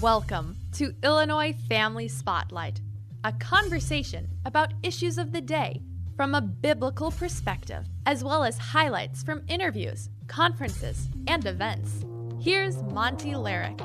Welcome to Illinois Family Spotlight, a conversation about issues of the day from a biblical perspective, as well as highlights from interviews, conferences, and events. Here's Monty Larrick.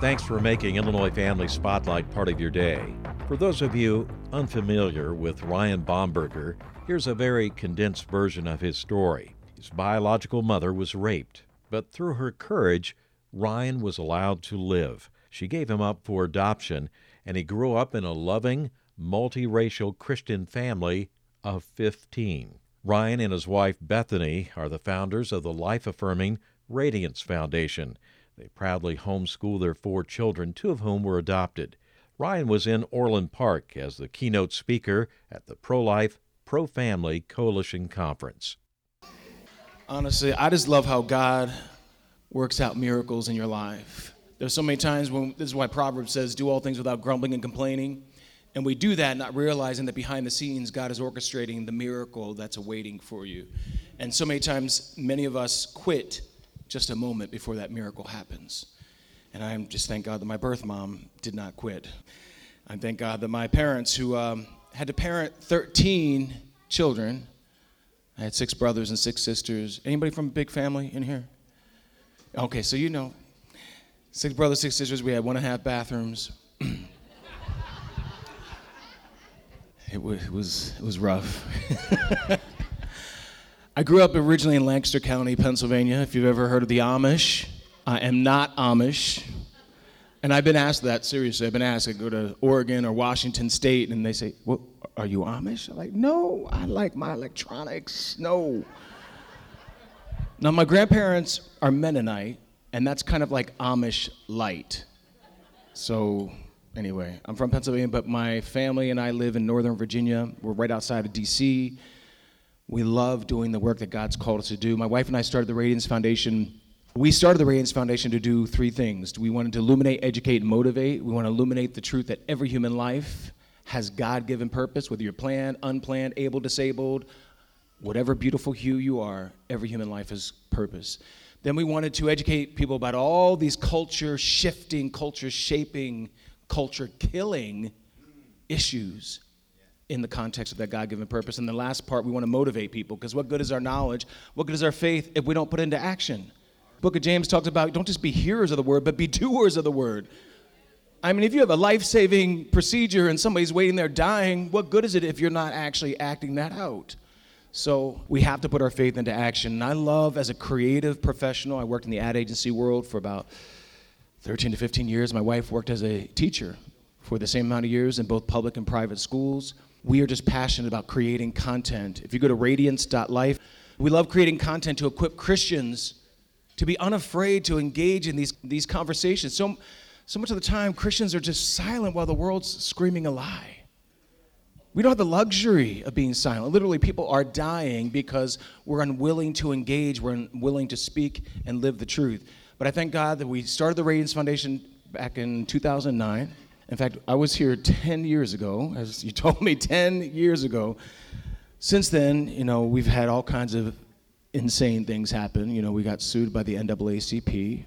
Thanks for making Illinois Family Spotlight part of your day. For those of you unfamiliar with Ryan Bomberger, here's a very condensed version of his story. His biological mother was raped, but through her courage, Ryan was allowed to live. She gave him up for adoption, and he grew up in a loving, multiracial Christian family of 15. Ryan and his wife Bethany are the founders of the life affirming Radiance Foundation. They proudly homeschool their four children, two of whom were adopted. Ryan was in Orland Park as the keynote speaker at the Pro Life, Pro Family Coalition Conference. Honestly, I just love how God works out miracles in your life. There's so many times when this is why Proverbs says, do all things without grumbling and complaining. And we do that not realizing that behind the scenes, God is orchestrating the miracle that's awaiting for you. And so many times, many of us quit just a moment before that miracle happens. And I just thank God that my birth mom did not quit. I thank God that my parents, who um, had to parent 13 children, I had six brothers and six sisters. Anybody from a big family in here? Okay, so you know. Six brothers, six sisters. We had one and a half bathrooms. it, was, it was, it was rough. I grew up originally in Lancaster County, Pennsylvania. If you've ever heard of the Amish, I am not Amish. And I've been asked that seriously. I've been asked, I go to Oregon or Washington State, and they say, well, Are you Amish? I'm like, No, I like my electronics. No. Now, my grandparents are Mennonite, and that's kind of like Amish light. So, anyway, I'm from Pennsylvania, but my family and I live in Northern Virginia. We're right outside of DC. We love doing the work that God's called us to do. My wife and I started the Radiance Foundation. We started the Radiance Foundation to do three things. We wanted to illuminate, educate, and motivate. We want to illuminate the truth that every human life has God given purpose, whether you're planned, unplanned, able, disabled, whatever beautiful hue you are, every human life has purpose. Then we wanted to educate people about all these culture shifting, culture shaping, culture killing issues in the context of that God given purpose. And the last part, we want to motivate people because what good is our knowledge? What good is our faith if we don't put into action? Book of James talks about don't just be hearers of the word, but be doers of the word. I mean, if you have a life saving procedure and somebody's waiting there dying, what good is it if you're not actually acting that out? So we have to put our faith into action. And I love, as a creative professional, I worked in the ad agency world for about 13 to 15 years. My wife worked as a teacher for the same amount of years in both public and private schools we are just passionate about creating content. If you go to radiance.life, we love creating content to equip Christians to be unafraid to engage in these, these conversations. So, so much of the time, Christians are just silent while the world's screaming a lie. We don't have the luxury of being silent. Literally, people are dying because we're unwilling to engage, we're unwilling to speak and live the truth. But I thank God that we started the Radiance Foundation back in 2009. In fact, I was here 10 years ago, as you told me 10 years ago. Since then, you know, we've had all kinds of insane things happen. You know, we got sued by the NAACP.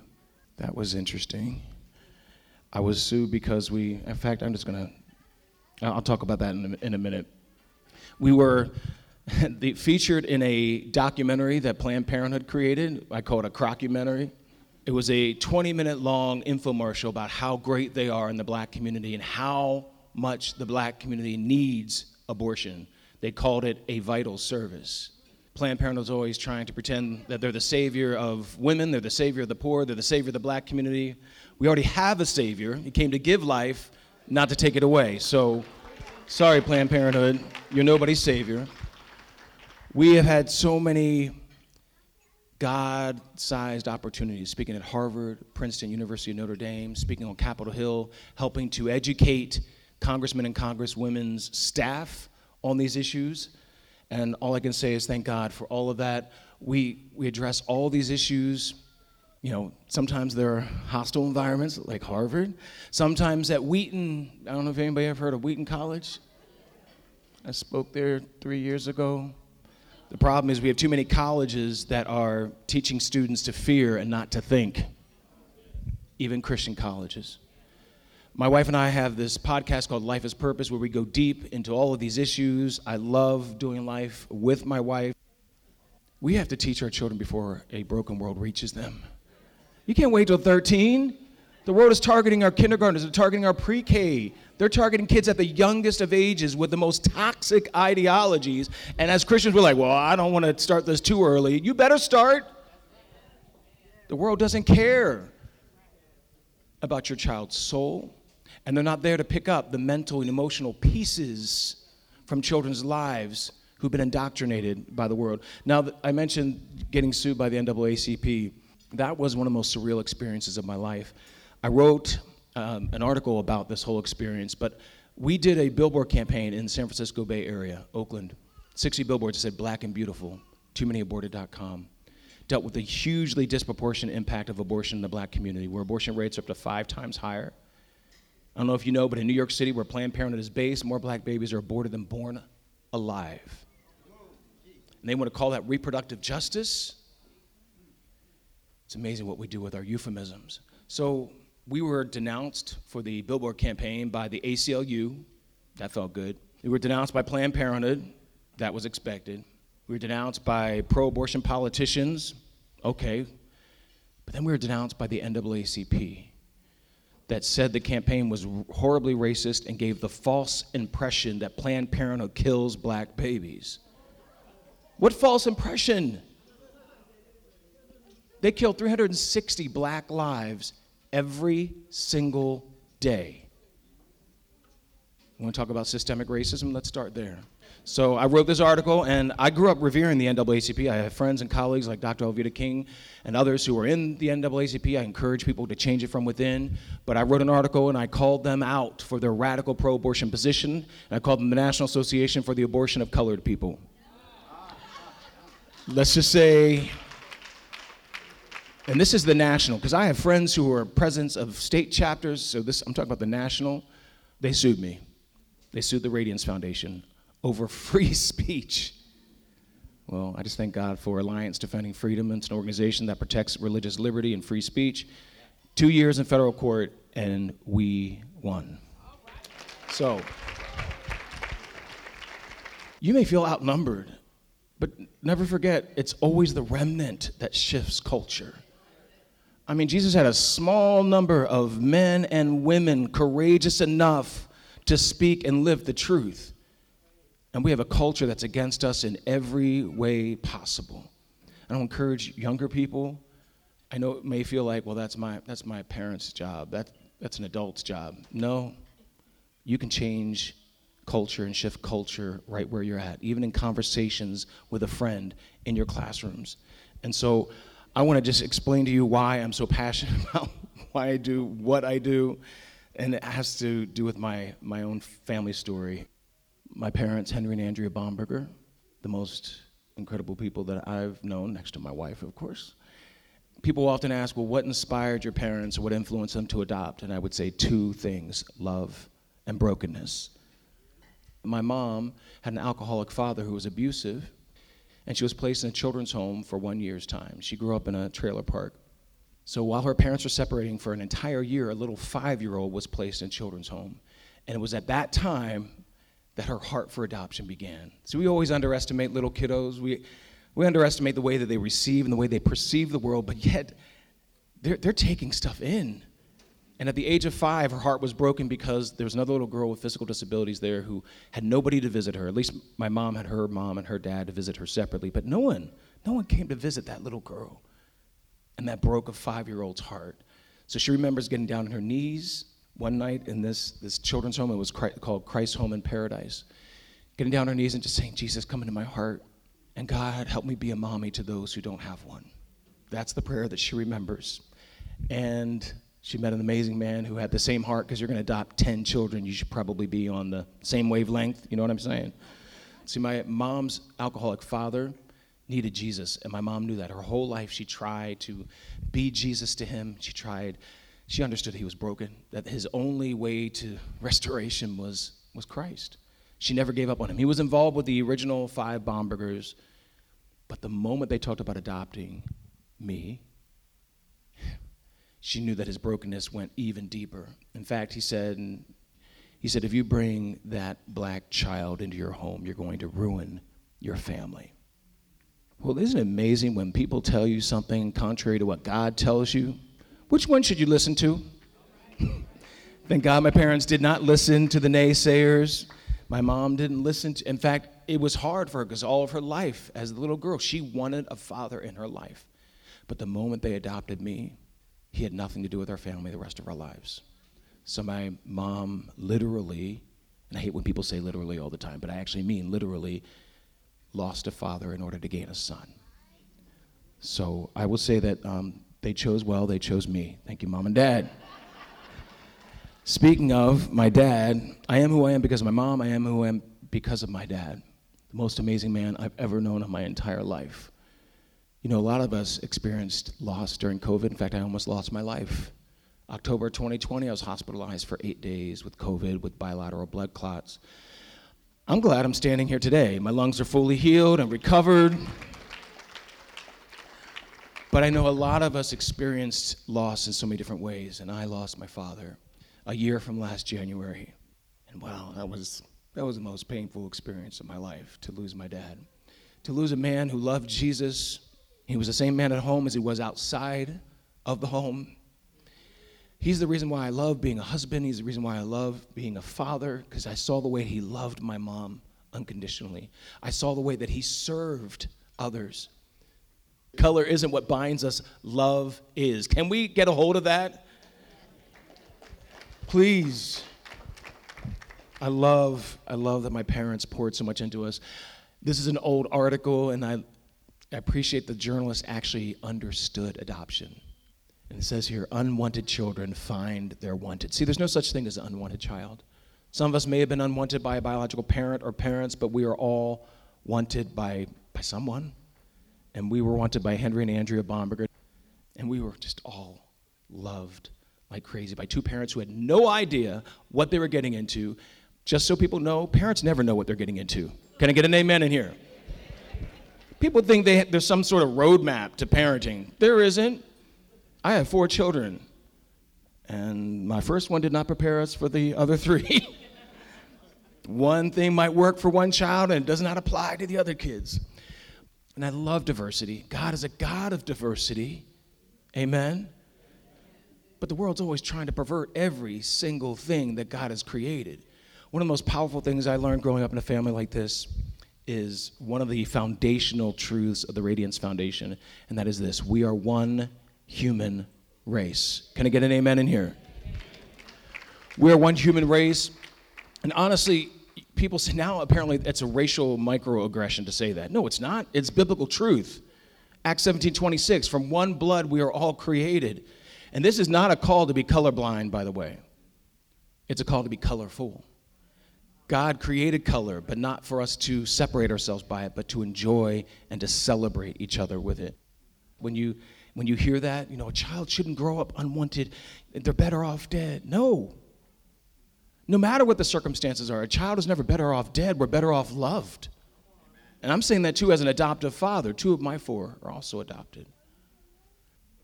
That was interesting. I was sued because we, in fact, I'm just to, I'll talk about that in a, in a minute. We were featured in a documentary that Planned Parenthood created. I call it a crockumentary. It was a 20 minute long infomercial about how great they are in the black community and how much the black community needs abortion. They called it a vital service. Planned Parenthood is always trying to pretend that they're the savior of women, they're the savior of the poor, they're the savior of the black community. We already have a savior. He came to give life, not to take it away. So, sorry, Planned Parenthood, you're nobody's savior. We have had so many God sized opportunities, speaking at Harvard, Princeton, University of Notre Dame, speaking on Capitol Hill, helping to educate congressmen and congresswomen's staff on these issues. And all I can say is thank God for all of that. We, we address all these issues. You know, sometimes there are hostile environments like Harvard. Sometimes at Wheaton, I don't know if anybody ever heard of Wheaton College. I spoke there three years ago. The problem is we have too many colleges that are teaching students to fear and not to think, even Christian colleges. My wife and I have this podcast called Life is Purpose where we go deep into all of these issues. I love doing life with my wife. We have to teach our children before a broken world reaches them. You can't wait till 13. The world is targeting our kindergartners, they're targeting our pre K. They're targeting kids at the youngest of ages with the most toxic ideologies. And as Christians, we're like, well, I don't want to start this too early. You better start. The world doesn't care about your child's soul, and they're not there to pick up the mental and emotional pieces from children's lives who've been indoctrinated by the world. Now, I mentioned getting sued by the NAACP. That was one of the most surreal experiences of my life. I wrote um, an article about this whole experience, but we did a billboard campaign in the San Francisco Bay Area, Oakland. 60 billboards that said black and beautiful, toomanyAborted.com. Dealt with the hugely disproportionate impact of abortion in the black community, where abortion rates are up to five times higher. I don't know if you know, but in New York City, where Planned Parenthood is based, more black babies are aborted than born alive. And they want to call that reproductive justice. It's amazing what we do with our euphemisms. So we were denounced for the billboard campaign by the ACLU. That felt good. We were denounced by Planned Parenthood. That was expected. We were denounced by pro abortion politicians. Okay. But then we were denounced by the NAACP that said the campaign was horribly racist and gave the false impression that Planned Parenthood kills black babies. What false impression? They killed 360 black lives every single day. You want to talk about systemic racism? Let's start there. So I wrote this article, and I grew up revering the NAACP. I have friends and colleagues like Dr. Alveda King and others who are in the NAACP. I encourage people to change it from within. But I wrote an article, and I called them out for their radical pro-abortion position. And I called them the National Association for the Abortion of Colored People. Let's just say and this is the national, because I have friends who are presidents of state chapters, so this, I'm talking about the national. They sued me. They sued the Radiance Foundation over free speech. Well, I just thank God for Alliance Defending Freedom. It's an organization that protects religious liberty and free speech. Two years in federal court, and we won. So, you may feel outnumbered, but never forget it's always the remnant that shifts culture. I mean, Jesus had a small number of men and women courageous enough to speak and live the truth. And we have a culture that's against us in every way possible. And I'll encourage younger people. I know it may feel like, well, that's my, that's my parents' job. That, that's an adult's job. No, you can change culture and shift culture right where you're at, even in conversations with a friend in your classrooms. And so I want to just explain to you why I'm so passionate about why I do what I do. And it has to do with my, my own family story. My parents, Henry and Andrea Bomberger, the most incredible people that I've known, next to my wife, of course. People often ask, well, what inspired your parents or what influenced them to adopt? And I would say two things love and brokenness. My mom had an alcoholic father who was abusive, and she was placed in a children's home for one year's time. She grew up in a trailer park. So while her parents were separating for an entire year, a little five year old was placed in a children's home. And it was at that time that her heart for adoption began. So we always underestimate little kiddos. We, we underestimate the way that they receive and the way they perceive the world, but yet they're, they're taking stuff in. And at the age of five, her heart was broken because there was another little girl with physical disabilities there who had nobody to visit her. At least my mom had her mom and her dad to visit her separately, but no one, no one came to visit that little girl. And that broke a five year old's heart. So she remembers getting down on her knees one night in this, this children's home. It was called Christ Home in Paradise. Getting down on her knees and just saying, Jesus, come into my heart. And God, help me be a mommy to those who don't have one. That's the prayer that she remembers. And she met an amazing man who had the same heart because you're going to adopt 10 children. You should probably be on the same wavelength. You know what I'm saying? See, my mom's alcoholic father needed Jesus, and my mom knew that. Her whole life, she tried to be Jesus to him. She tried, she understood he was broken, that his only way to restoration was, was Christ. She never gave up on him. He was involved with the original five Bombergers But the moment they talked about adopting me, she knew that his brokenness went even deeper. In fact, he said, he said, if you bring that black child into your home, you're going to ruin your family. Well, isn't it amazing when people tell you something contrary to what God tells you? Which one should you listen to? Thank God my parents did not listen to the naysayers. My mom didn't listen to, in fact, it was hard for her because all of her life as a little girl, she wanted a father in her life. But the moment they adopted me, he had nothing to do with our family the rest of our lives. So my mom literally, and I hate when people say literally all the time, but I actually mean literally, lost a father in order to gain a son. So I will say that um, they chose well, they chose me. Thank you, mom and dad. Speaking of my dad, I am who I am because of my mom, I am who I am because of my dad. The most amazing man I've ever known in my entire life. You know, a lot of us experienced loss during COVID. In fact, I almost lost my life. October 2020, I was hospitalized for eight days with COVID with bilateral blood clots. I'm glad I'm standing here today. My lungs are fully healed and recovered. But I know a lot of us experienced loss in so many different ways, and I lost my father a year from last January. And wow, that was, that was the most painful experience of my life to lose my dad. To lose a man who loved Jesus. He was the same man at home as he was outside of the home. He's the reason why I love being a husband. He's the reason why I love being a father, because I saw the way he loved my mom unconditionally. I saw the way that he served others. Color isn't what binds us, love is. Can we get a hold of that? Please. I love, I love that my parents poured so much into us. This is an old article, and I, I appreciate the journalist actually understood adoption. And it says here, unwanted children find their wanted. See, there's no such thing as an unwanted child. Some of us may have been unwanted by a biological parent or parents, but we are all wanted by, by someone. And we were wanted by Henry and Andrea Bomberger. And we were just all loved like crazy by two parents who had no idea what they were getting into. Just so people know, parents never know what they're getting into. Can I get an amen in here? People think they, there's some sort of roadmap to parenting. There isn't. I have four children, and my first one did not prepare us for the other three. one thing might work for one child and it does not apply to the other kids. And I love diversity. God is a God of diversity. Amen. But the world's always trying to pervert every single thing that God has created. One of the most powerful things I learned growing up in a family like this is one of the foundational truths of the Radiance Foundation, and that is this we are one human race. Can I get an amen in here? We are one human race. And honestly, people say now apparently it's a racial microaggression to say that. No, it's not. It's biblical truth. Acts 17 26, from one blood we are all created. And this is not a call to be colorblind, by the way. It's a call to be colorful. God created color, but not for us to separate ourselves by it, but to enjoy and to celebrate each other with it. When you when you hear that, you know, a child shouldn't grow up unwanted, they're better off dead. No. No matter what the circumstances are, a child is never better off dead, we're better off loved. And I'm saying that too as an adoptive father. Two of my four are also adopted.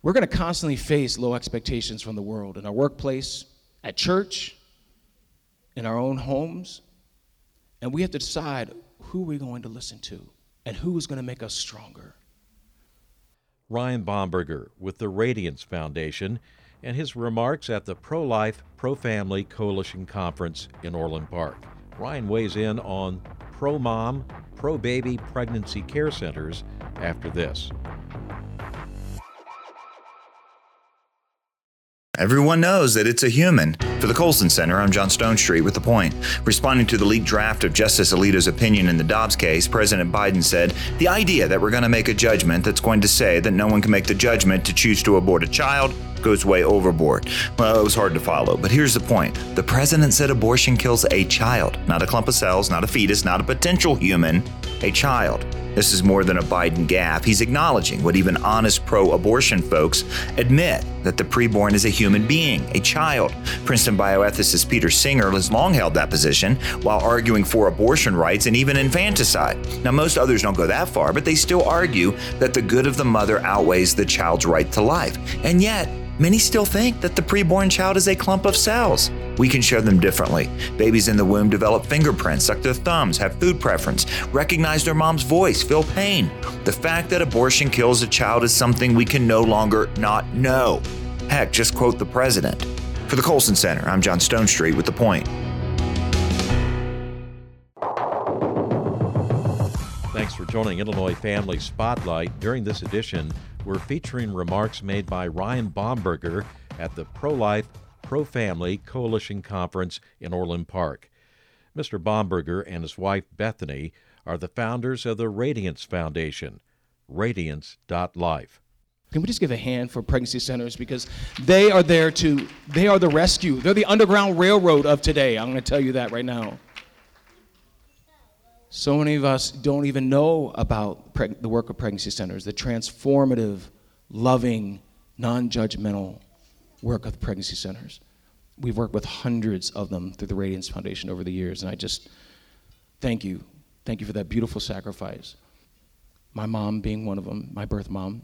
We're going to constantly face low expectations from the world in our workplace, at church, in our own homes. And we have to decide who we're going to listen to and who is going to make us stronger. Ryan Bomberger with the Radiance Foundation and his remarks at the Pro Life, Pro Family Coalition Conference in Orland Park. Ryan weighs in on pro mom, pro baby pregnancy care centers after this. Everyone knows that it's a human. For the Colson Center, I'm John Stonestreet with The Point. Responding to the leaked draft of Justice Alito's opinion in the Dobbs case, President Biden said, The idea that we're going to make a judgment that's going to say that no one can make the judgment to choose to abort a child goes way overboard. Well, it was hard to follow, but here's the point. The president said abortion kills a child, not a clump of cells, not a fetus, not a potential human. A child. This is more than a Biden gaffe. He's acknowledging what even honest pro abortion folks admit that the preborn is a human being, a child. Princeton bioethicist Peter Singer has long held that position while arguing for abortion rights and even infanticide. Now, most others don't go that far, but they still argue that the good of the mother outweighs the child's right to life. And yet, Many still think that the preborn child is a clump of cells. We can show them differently. Babies in the womb develop fingerprints, suck their thumbs, have food preference, recognize their mom's voice, feel pain. The fact that abortion kills a child is something we can no longer not know. Heck, just quote the president. For the Colson Center, I'm John Stonestreet with The Point. Thanks for joining Illinois Family Spotlight. During this edition, we're featuring remarks made by Ryan Bomberger at the Pro Life, Pro Family Coalition Conference in Orland Park. Mr. Bomberger and his wife Bethany are the founders of the Radiance Foundation, radiance.life. Can we just give a hand for pregnancy centers because they are there to, they are the rescue. They're the Underground Railroad of today. I'm going to tell you that right now. So many of us don't even know about preg- the work of pregnancy centers, the transformative, loving, non judgmental work of pregnancy centers. We've worked with hundreds of them through the Radiance Foundation over the years, and I just thank you. Thank you for that beautiful sacrifice. My mom being one of them, my birth mom.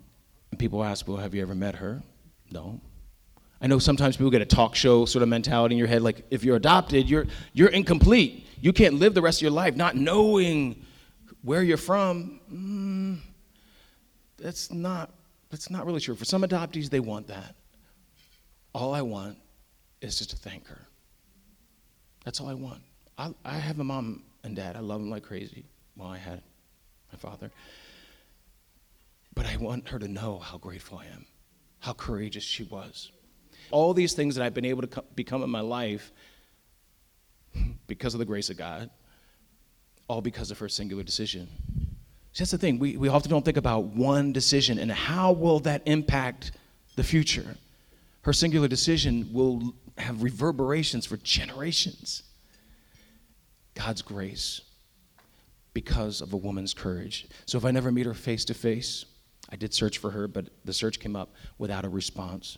And people ask, well, have you ever met her? No. I know sometimes people get a talk show sort of mentality in your head, like if you're adopted, you're, you're incomplete. You can't live the rest of your life not knowing where you're from. Mm, that's not that's not really true. For some adoptees, they want that. All I want is just to thank her. That's all I want. I, I have a mom and dad. I love them like crazy. Well, I had my father. But I want her to know how grateful I am, how courageous she was. All these things that I've been able to co- become in my life because of the grace of God, all because of her singular decision. See, that's the thing. We, we often don't think about one decision and how will that impact the future. Her singular decision will have reverberations for generations. God's grace because of a woman's courage. So if I never meet her face to face, I did search for her, but the search came up without a response.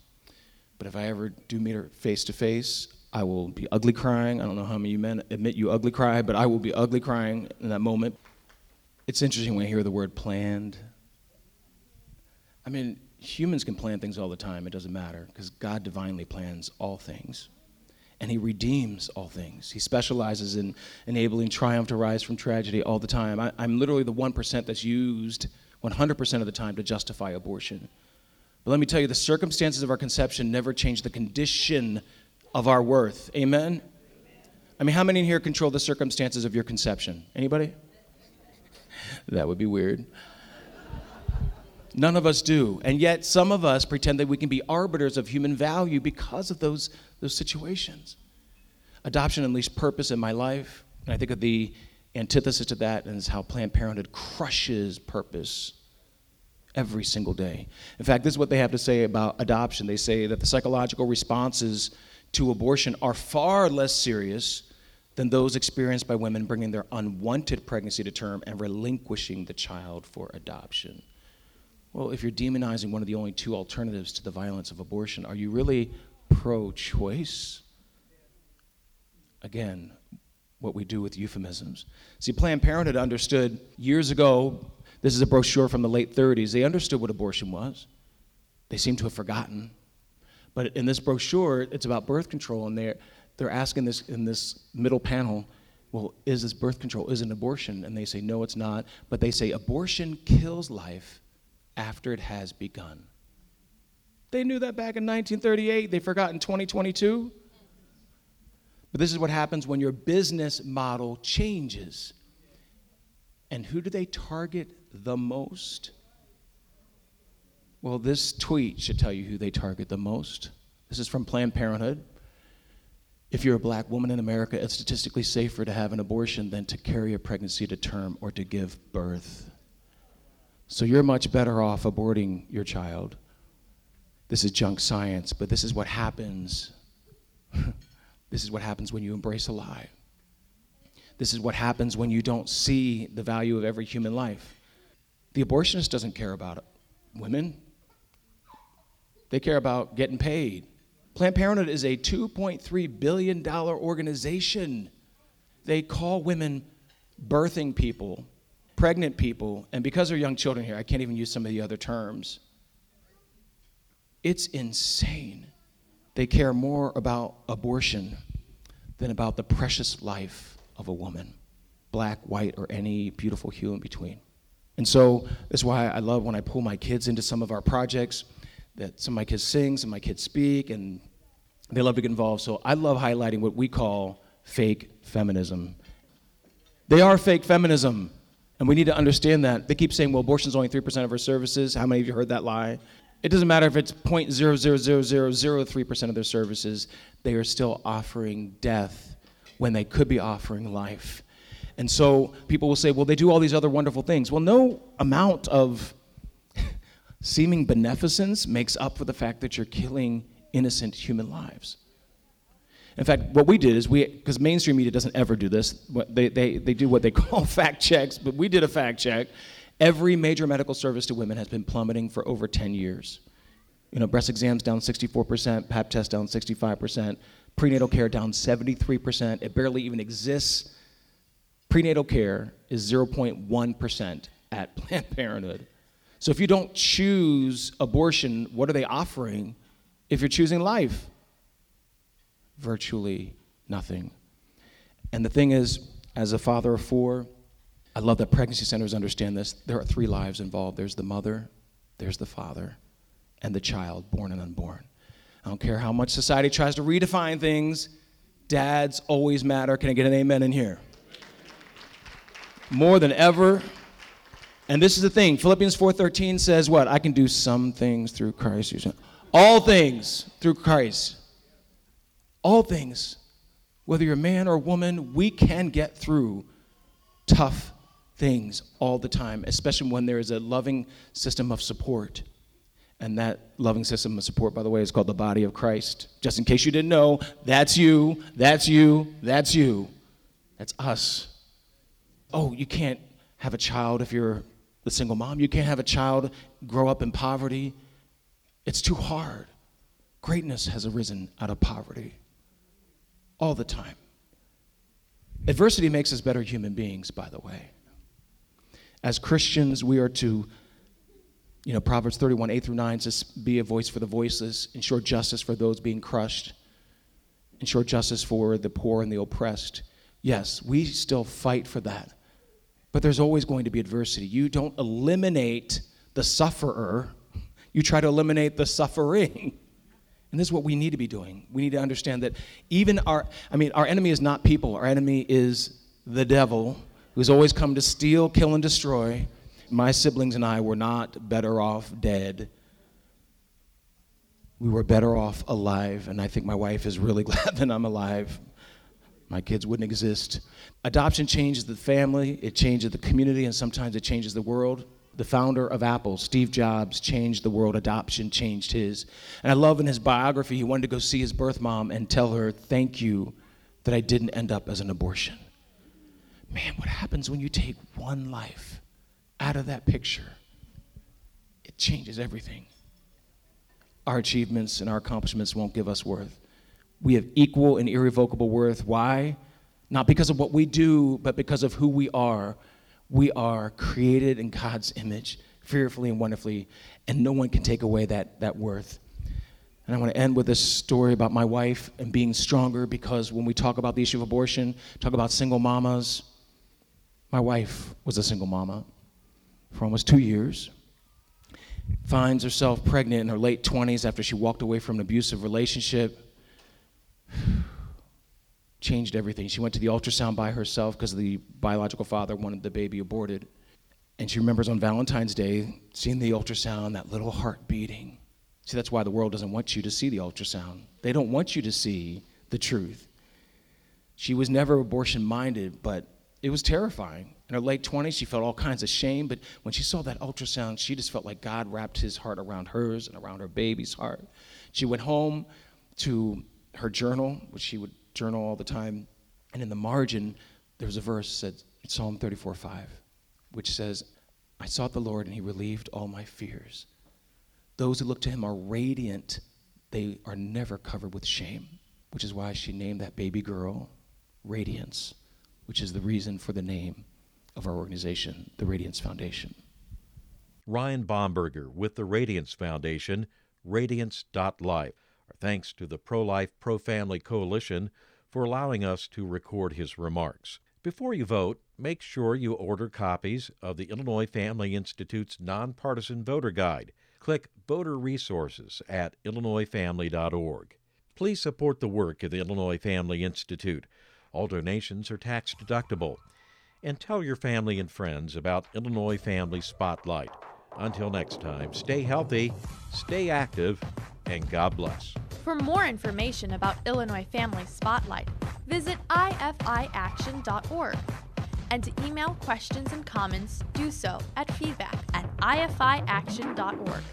But if I ever do meet her face to face, I will be ugly crying. I don't know how many men admit you ugly cry, but I will be ugly crying in that moment. It's interesting when I hear the word planned. I mean, humans can plan things all the time, it doesn't matter, because God divinely plans all things. And He redeems all things. He specializes in enabling triumph to rise from tragedy all the time. I, I'm literally the 1% that's used 100% of the time to justify abortion. But let me tell you, the circumstances of our conception never change the condition of our worth. Amen? I mean, how many in here control the circumstances of your conception? Anybody? that would be weird. None of us do. And yet, some of us pretend that we can be arbiters of human value because of those, those situations. Adoption unleashed purpose in my life. And I think of the antithesis to that is how Planned Parenthood crushes purpose every single day. In fact, this is what they have to say about adoption. They say that the psychological responses to abortion are far less serious than those experienced by women bringing their unwanted pregnancy to term and relinquishing the child for adoption. Well, if you're demonizing one of the only two alternatives to the violence of abortion, are you really pro choice? Again, what we do with euphemisms. See, Planned Parenthood understood years ago, this is a brochure from the late 30s, they understood what abortion was. They seem to have forgotten. But in this brochure, it's about birth control, and they're, they're asking this in this middle panel, well, is this birth control? Is it an abortion? And they say, no, it's not. But they say, abortion kills life after it has begun. They knew that back in 1938. They forgot in 2022. But this is what happens when your business model changes. And who do they target the most? Well, this tweet should tell you who they target the most. This is from Planned Parenthood. If you're a black woman in America, it's statistically safer to have an abortion than to carry a pregnancy to term or to give birth. So you're much better off aborting your child. This is junk science, but this is what happens. this is what happens when you embrace a lie. This is what happens when you don't see the value of every human life. The abortionist doesn't care about. Women, they care about getting paid. Planned Parenthood is a $2.3 billion organization. They call women birthing people, pregnant people, and because they're young children here, I can't even use some of the other terms. It's insane. They care more about abortion than about the precious life of a woman, black, white, or any beautiful hue in between. And so that's why I love when I pull my kids into some of our projects that some of my kids sing, some of my kids speak, and they love to get involved. So I love highlighting what we call fake feminism. They are fake feminism, and we need to understand that. They keep saying, well, abortion is only 3% of our services. How many of you heard that lie? It doesn't matter if it's 0.00003% of their services, they are still offering death when they could be offering life. And so people will say, well, they do all these other wonderful things. Well, no amount of seeming beneficence makes up for the fact that you're killing innocent human lives. In fact, what we did is we, because mainstream media doesn't ever do this, they, they, they do what they call fact checks, but we did a fact check. Every major medical service to women has been plummeting for over 10 years. You know, breast exams down 64%, pap test down 65%, prenatal care down 73%. It barely even exists. Prenatal care is 0.1% at Planned Parenthood. So if you don't choose abortion, what are they offering if you're choosing life? Virtually nothing. And the thing is, as a father of four, I love that pregnancy centers understand this. There are three lives involved there's the mother, there's the father, and the child, born and unborn. I don't care how much society tries to redefine things, dads always matter. Can I get an amen in here? More than ever, and this is the thing. Philippians 4:13 says what? I can do some things through Christ. All things through Christ. All things. Whether you're a man or a woman, we can get through tough things all the time, especially when there is a loving system of support. And that loving system of support, by the way, is called the body of Christ. Just in case you didn't know, that's you, that's you, that's you. That's us. Oh, you can't have a child if you're the single mom. You can't have a child grow up in poverty. It's too hard. Greatness has arisen out of poverty all the time. Adversity makes us better human beings, by the way. As Christians, we are to, you know, Proverbs 31, 8 through 9 says, be a voice for the voiceless, ensure justice for those being crushed, ensure justice for the poor and the oppressed. Yes, we still fight for that. But there's always going to be adversity. You don't eliminate the sufferer, you try to eliminate the suffering. And this is what we need to be doing. We need to understand that even our, I mean, our enemy is not people, our enemy is the devil who's always come to steal, kill, and destroy. My siblings and I were not better off dead. We were better off alive, and I think my wife is really glad that I'm alive. My kids wouldn't exist. Adoption changes the family, it changes the community, and sometimes it changes the world. The founder of Apple, Steve Jobs, changed the world. Adoption changed his. And I love in his biography, he wanted to go see his birth mom and tell her, Thank you that I didn't end up as an abortion. Man, what happens when you take one life out of that picture? It changes everything. Our achievements and our accomplishments won't give us worth. We have equal and irrevocable worth. Why? not because of what we do, but because of who we are. We are created in God's image, fearfully and wonderfully, and no one can take away that, that worth. And I want to end with this story about my wife and being stronger because when we talk about the issue of abortion, talk about single mamas, my wife was a single mama for almost two years. Finds herself pregnant in her late 20s after she walked away from an abusive relationship changed everything. She went to the ultrasound by herself because the biological father wanted the baby aborted. And she remembers on Valentine's Day seeing the ultrasound, that little heart beating. See, that's why the world doesn't want you to see the ultrasound. They don't want you to see the truth. She was never abortion minded, but it was terrifying. In her late 20s, she felt all kinds of shame, but when she saw that ultrasound, she just felt like God wrapped his heart around hers and around her baby's heart. She went home to her journal, which she would journal all the time. And in the margin, there's a verse said Psalm 34 5, which says, I sought the Lord and he relieved all my fears. Those who look to him are radiant, they are never covered with shame, which is why she named that baby girl Radiance, which is the reason for the name of our organization, the Radiance Foundation. Ryan Bomberger with the Radiance Foundation, radiance.life. Our thanks to the Pro Life Pro Family Coalition for allowing us to record his remarks. Before you vote, make sure you order copies of the Illinois Family Institute's nonpartisan voter guide. Click Voter Resources at illinoisfamily.org. Please support the work of the Illinois Family Institute. All donations are tax deductible. And tell your family and friends about Illinois Family Spotlight. Until next time, stay healthy, stay active, and God bless. For more information about Illinois Family Spotlight, visit ifiaction.org. And to email questions and comments, do so at feedback at ifiaction.org.